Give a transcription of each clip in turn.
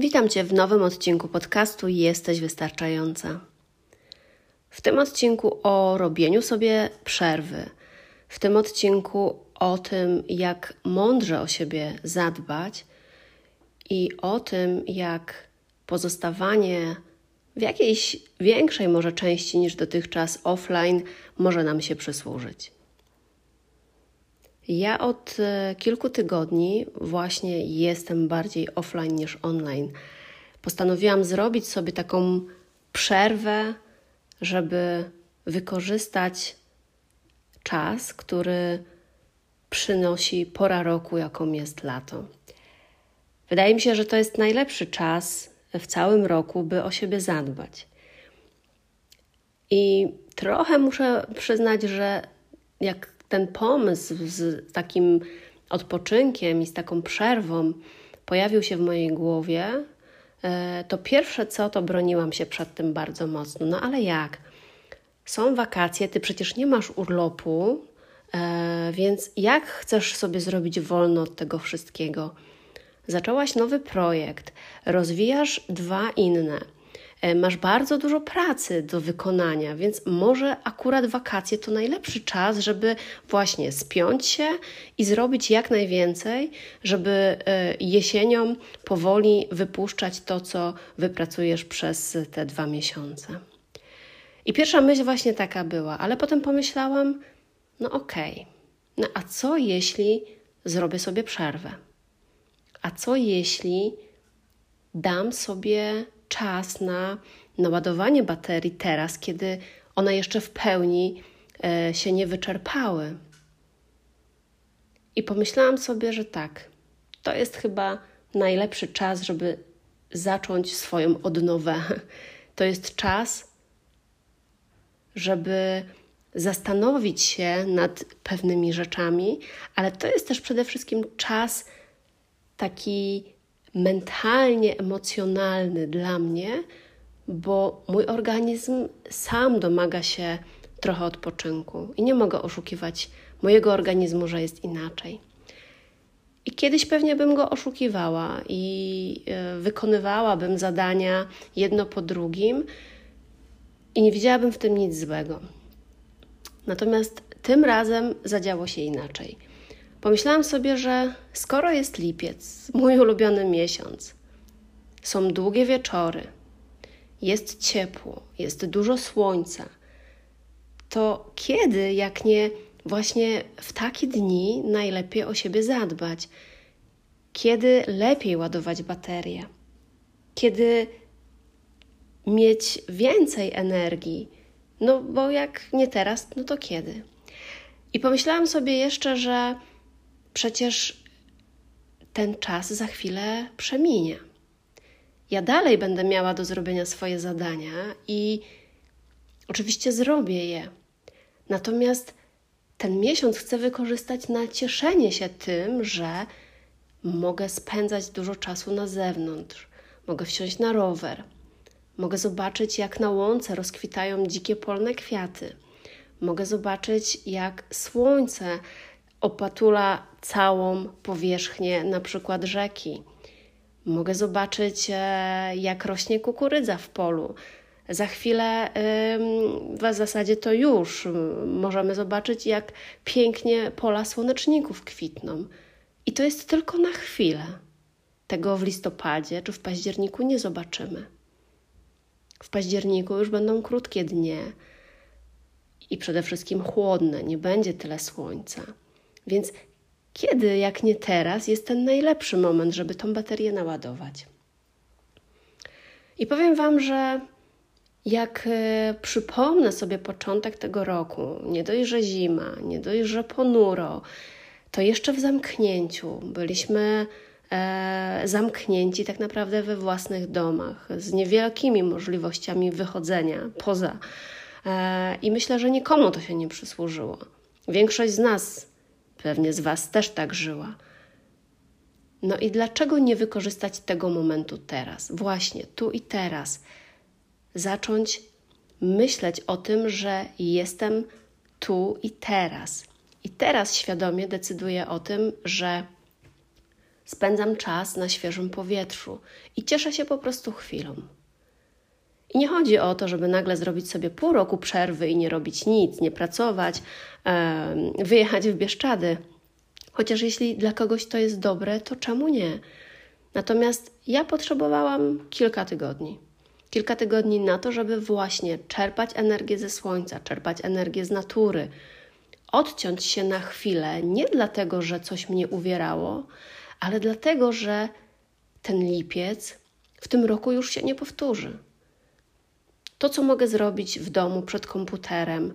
Witam Cię w nowym odcinku podcastu Jesteś Wystarczająca. W tym odcinku o robieniu sobie przerwy, w tym odcinku o tym, jak mądrze o siebie zadbać i o tym, jak pozostawanie w jakiejś większej może części niż dotychczas offline może nam się przysłużyć. Ja od e, kilku tygodni właśnie jestem bardziej offline niż online. Postanowiłam zrobić sobie taką przerwę, żeby wykorzystać czas, który przynosi pora roku, jaką jest lato. Wydaje mi się, że to jest najlepszy czas w całym roku, by o siebie zadbać. I trochę muszę przyznać, że jak ten pomysł z takim odpoczynkiem i z taką przerwą pojawił się w mojej głowie, e, to pierwsze co, to broniłam się przed tym bardzo mocno. No ale jak? Są wakacje, ty przecież nie masz urlopu, e, więc jak chcesz sobie zrobić wolno od tego wszystkiego? Zaczęłaś nowy projekt, rozwijasz dwa inne masz bardzo dużo pracy do wykonania, więc może akurat wakacje to najlepszy czas, żeby właśnie spiąć się i zrobić jak najwięcej, żeby e, jesienią powoli wypuszczać to, co wypracujesz przez te dwa miesiące. I pierwsza myśl właśnie taka była, ale potem pomyślałam, no okej, okay, no a co jeśli zrobię sobie przerwę? A co jeśli dam sobie czas na naładowanie baterii teraz, kiedy one jeszcze w pełni e, się nie wyczerpały. I pomyślałam sobie, że tak, to jest chyba najlepszy czas, żeby zacząć swoją odnowę. To jest czas, żeby zastanowić się nad pewnymi rzeczami, ale to jest też przede wszystkim czas taki mentalnie emocjonalny dla mnie, bo mój organizm sam domaga się trochę odpoczynku i nie mogę oszukiwać mojego organizmu, że jest inaczej. I kiedyś pewnie bym go oszukiwała i e, wykonywałabym zadania jedno po drugim i nie widziałabym w tym nic złego. Natomiast tym razem zadziało się inaczej. Pomyślałam sobie, że skoro jest lipiec, mój ulubiony miesiąc, są długie wieczory, jest ciepło, jest dużo słońca, to kiedy, jak nie właśnie w takie dni, najlepiej o siebie zadbać? Kiedy lepiej ładować baterię? Kiedy mieć więcej energii? No bo jak nie teraz, no to kiedy? I pomyślałam sobie jeszcze, że Przecież ten czas za chwilę przeminie. Ja dalej będę miała do zrobienia swoje zadania i oczywiście zrobię je. Natomiast ten miesiąc chcę wykorzystać na cieszenie się tym, że mogę spędzać dużo czasu na zewnątrz, mogę wsiąść na rower, mogę zobaczyć, jak na łące rozkwitają dzikie polne kwiaty, mogę zobaczyć, jak słońce opatula całą powierzchnię na przykład rzeki. Mogę zobaczyć, e, jak rośnie kukurydza w polu. Za chwilę, w zasadzie to już, możemy zobaczyć, jak pięknie pola słoneczników kwitną. I to jest tylko na chwilę. tego w listopadzie czy w październiku nie zobaczymy. W październiku już będą krótkie dnie i przede wszystkim chłodne, nie będzie tyle słońca. Więc kiedy, jak nie teraz, jest ten najlepszy moment, żeby tą baterię naładować? I powiem Wam, że jak e, przypomnę sobie początek tego roku, nie dość, że zima, nie dość, że ponuro, to jeszcze w zamknięciu byliśmy e, zamknięci tak naprawdę we własnych domach, z niewielkimi możliwościami wychodzenia poza. E, I myślę, że nikomu to się nie przysłużyło. Większość z nas, pewnie z Was też tak żyła. No i dlaczego nie wykorzystać tego momentu teraz, właśnie tu i teraz? Zacząć myśleć o tym, że jestem tu i teraz. I teraz świadomie decyduję o tym, że spędzam czas na świeżym powietrzu i cieszę się po prostu chwilą. I nie chodzi o to, żeby nagle zrobić sobie pół roku przerwy i nie robić nic, nie pracować, wyjechać w Bieszczady. Chociaż jeśli dla kogoś to jest dobre, to czemu nie? Natomiast ja potrzebowałam kilka tygodni. Kilka tygodni na to, żeby właśnie czerpać energię ze słońca, czerpać energię z natury, odciąć się na chwilę, nie dlatego, że coś mnie uwierało, ale dlatego, że ten lipiec w tym roku już się nie powtórzy. To, co mogę zrobić w domu przed komputerem,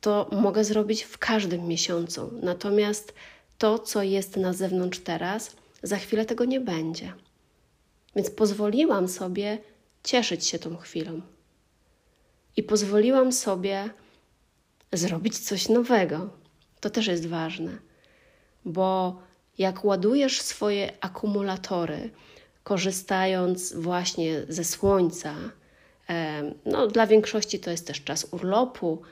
to mogę zrobić w każdym miesiącu. Natomiast to, co jest na zewnątrz teraz, za chwilę tego nie będzie. Więc pozwoliłam sobie cieszyć się tą chwilą. I pozwoliłam sobie zrobić coś nowego. To też jest ważne, bo jak ładujesz swoje akumulatory, korzystając właśnie ze słońca, no, dla większości to jest też czas urlopu,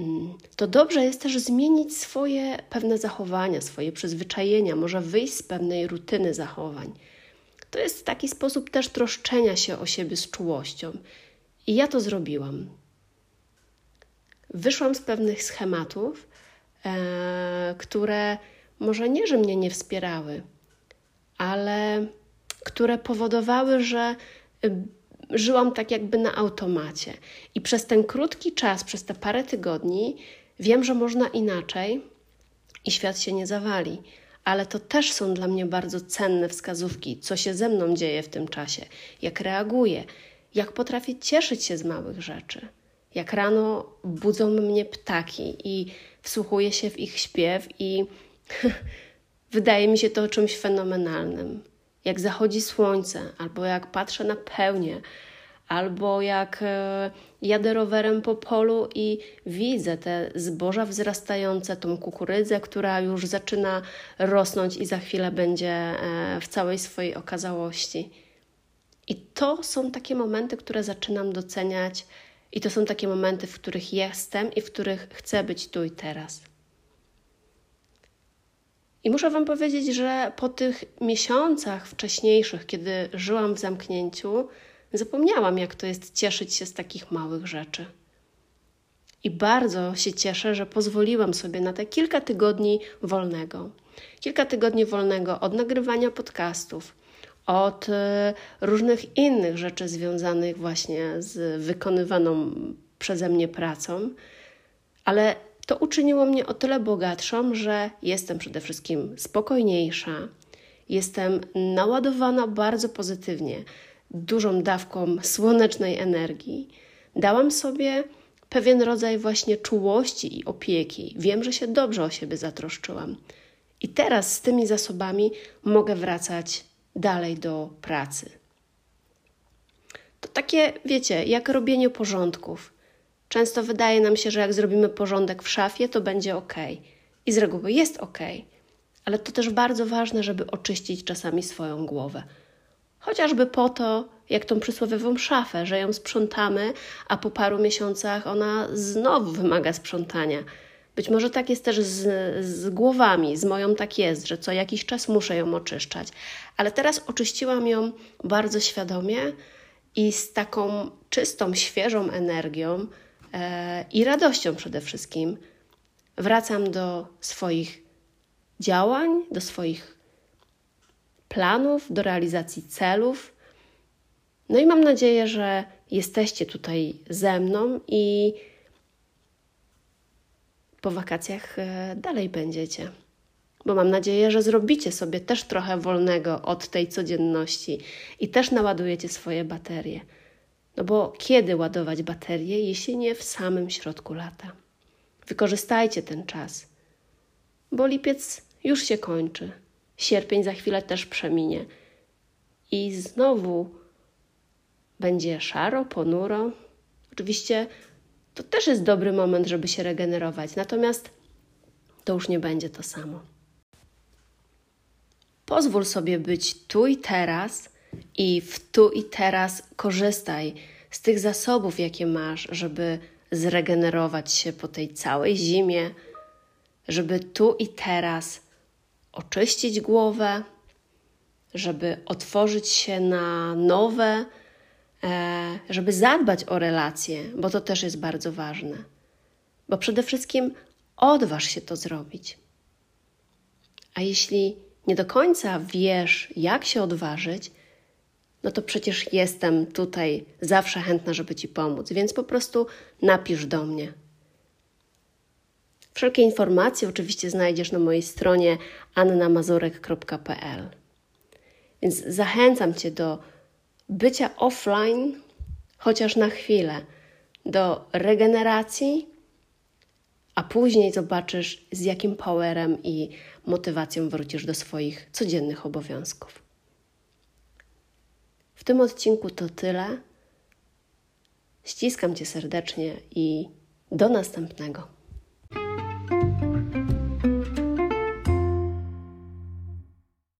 mm, to dobrze jest też zmienić swoje pewne zachowania, swoje przyzwyczajenia, może wyjść z pewnej rutyny zachowań. To jest taki sposób też troszczenia się o siebie z czułością. I ja to zrobiłam. Wyszłam z pewnych schematów, e, które może nie, że mnie nie wspierały, ale które powodowały, że żyłam tak jakby na automacie. I przez ten krótki czas, przez te parę tygodni, wiem, że można inaczej i świat się nie zawali. Ale to też są dla mnie bardzo cenne wskazówki, co się ze mną dzieje w tym czasie, jak reaguję, jak potrafię cieszyć się z małych rzeczy. Jak rano budzą mnie ptaki i wsłuchuję się w ich śpiew, i wydaje mi się to czymś fenomenalnym jak zachodzi słońce, albo jak patrzę na pełnię, albo jak e, jadę rowerem po polu i widzę te zboża wzrastające, tą kukurydzę, która już zaczyna rosnąć i za chwilę będzie e, w całej swojej okazałości. I to są takie momenty, które zaczynam doceniać, i to są takie momenty, w których jestem i w których chcę być tu i teraz. I muszę Wam powiedzieć, że po tych miesiącach wcześniejszych, kiedy żyłam w zamknięciu, zapomniałam, jak to jest cieszyć się z takich małych rzeczy. I bardzo się cieszę, że pozwoliłam sobie na te kilka tygodni wolnego. Kilka tygodni wolnego od nagrywania podcastów, od e, różnych innych rzeczy związanych właśnie z wykonywaną przeze mnie pracą, ale to uczyniło mnie o tyle bogatszą, że jestem przede wszystkim spokojniejsza, jestem naładowana bardzo pozytywnie, dużą dawką słonecznej energii. Dałam sobie pewien rodzaj właśnie czułości i opieki. Wiem, że się dobrze o siebie zatroszczyłam. I teraz z tymi zasobami mogę wracać dalej do pracy. To takie, wiecie, jak robienie porządków. Często wydaje nam się, że jak zrobimy porządek w szafie, to będzie ok. I z reguły jest ok. Ale to też bardzo ważne, żeby oczyścić czasami swoją głowę. Chociażby po to, jak tą przysłowiową szafę, że ją sprzątamy, a po paru miesiącach ona znowu wymaga sprzątania. Być może tak jest też z, z głowami, z moją tak jest, że co jakiś czas muszę ją oczyszczać. Ale teraz oczyściłam ją bardzo świadomie i z taką czystą, świeżą energią, i radością przede wszystkim wracam do swoich działań, do swoich planów, do realizacji celów. No i mam nadzieję, że jesteście tutaj ze mną i po wakacjach e, dalej będziecie. Bo mam nadzieję, że zrobicie sobie też trochę wolnego od tej codzienności i też naładujecie swoje baterie. No bo kiedy ładować baterie, jeśli nie w samym środku lata? Wykorzystajcie ten czas, bo lipiec już się kończy. Sierpień za chwilę też przeminie. I znowu będzie szaro, ponuro. Oczywiście to też jest dobry moment, żeby się regenerować, natomiast to już nie będzie to samo. Pozwól sobie być tu i teraz i w tu i teraz korzystaj z tych zasobów, jakie masz, żeby zregenerować się po tej całej zimie, żeby tu i teraz oczyścić głowę, żeby otworzyć się na nowe, e, żeby zadbać o relacje, bo to też jest bardzo ważne. Bo przede wszystkim odważ się to zrobić. A jeśli nie do końca wiesz, jak się odważyć, no to przecież jestem tutaj zawsze chętna, żeby Ci pomóc, więc po prostu napisz do mnie. Wszelkie informacje oczywiście znajdziesz na mojej stronie annamazurek.pl. Więc zachęcam Cię do bycia offline, chociaż na chwilę, do regeneracji, a później zobaczysz, z jakim powerem i motywacją wrócisz do swoich codziennych obowiązków. W tym odcinku to tyle. Ściskam Cię serdecznie i do następnego.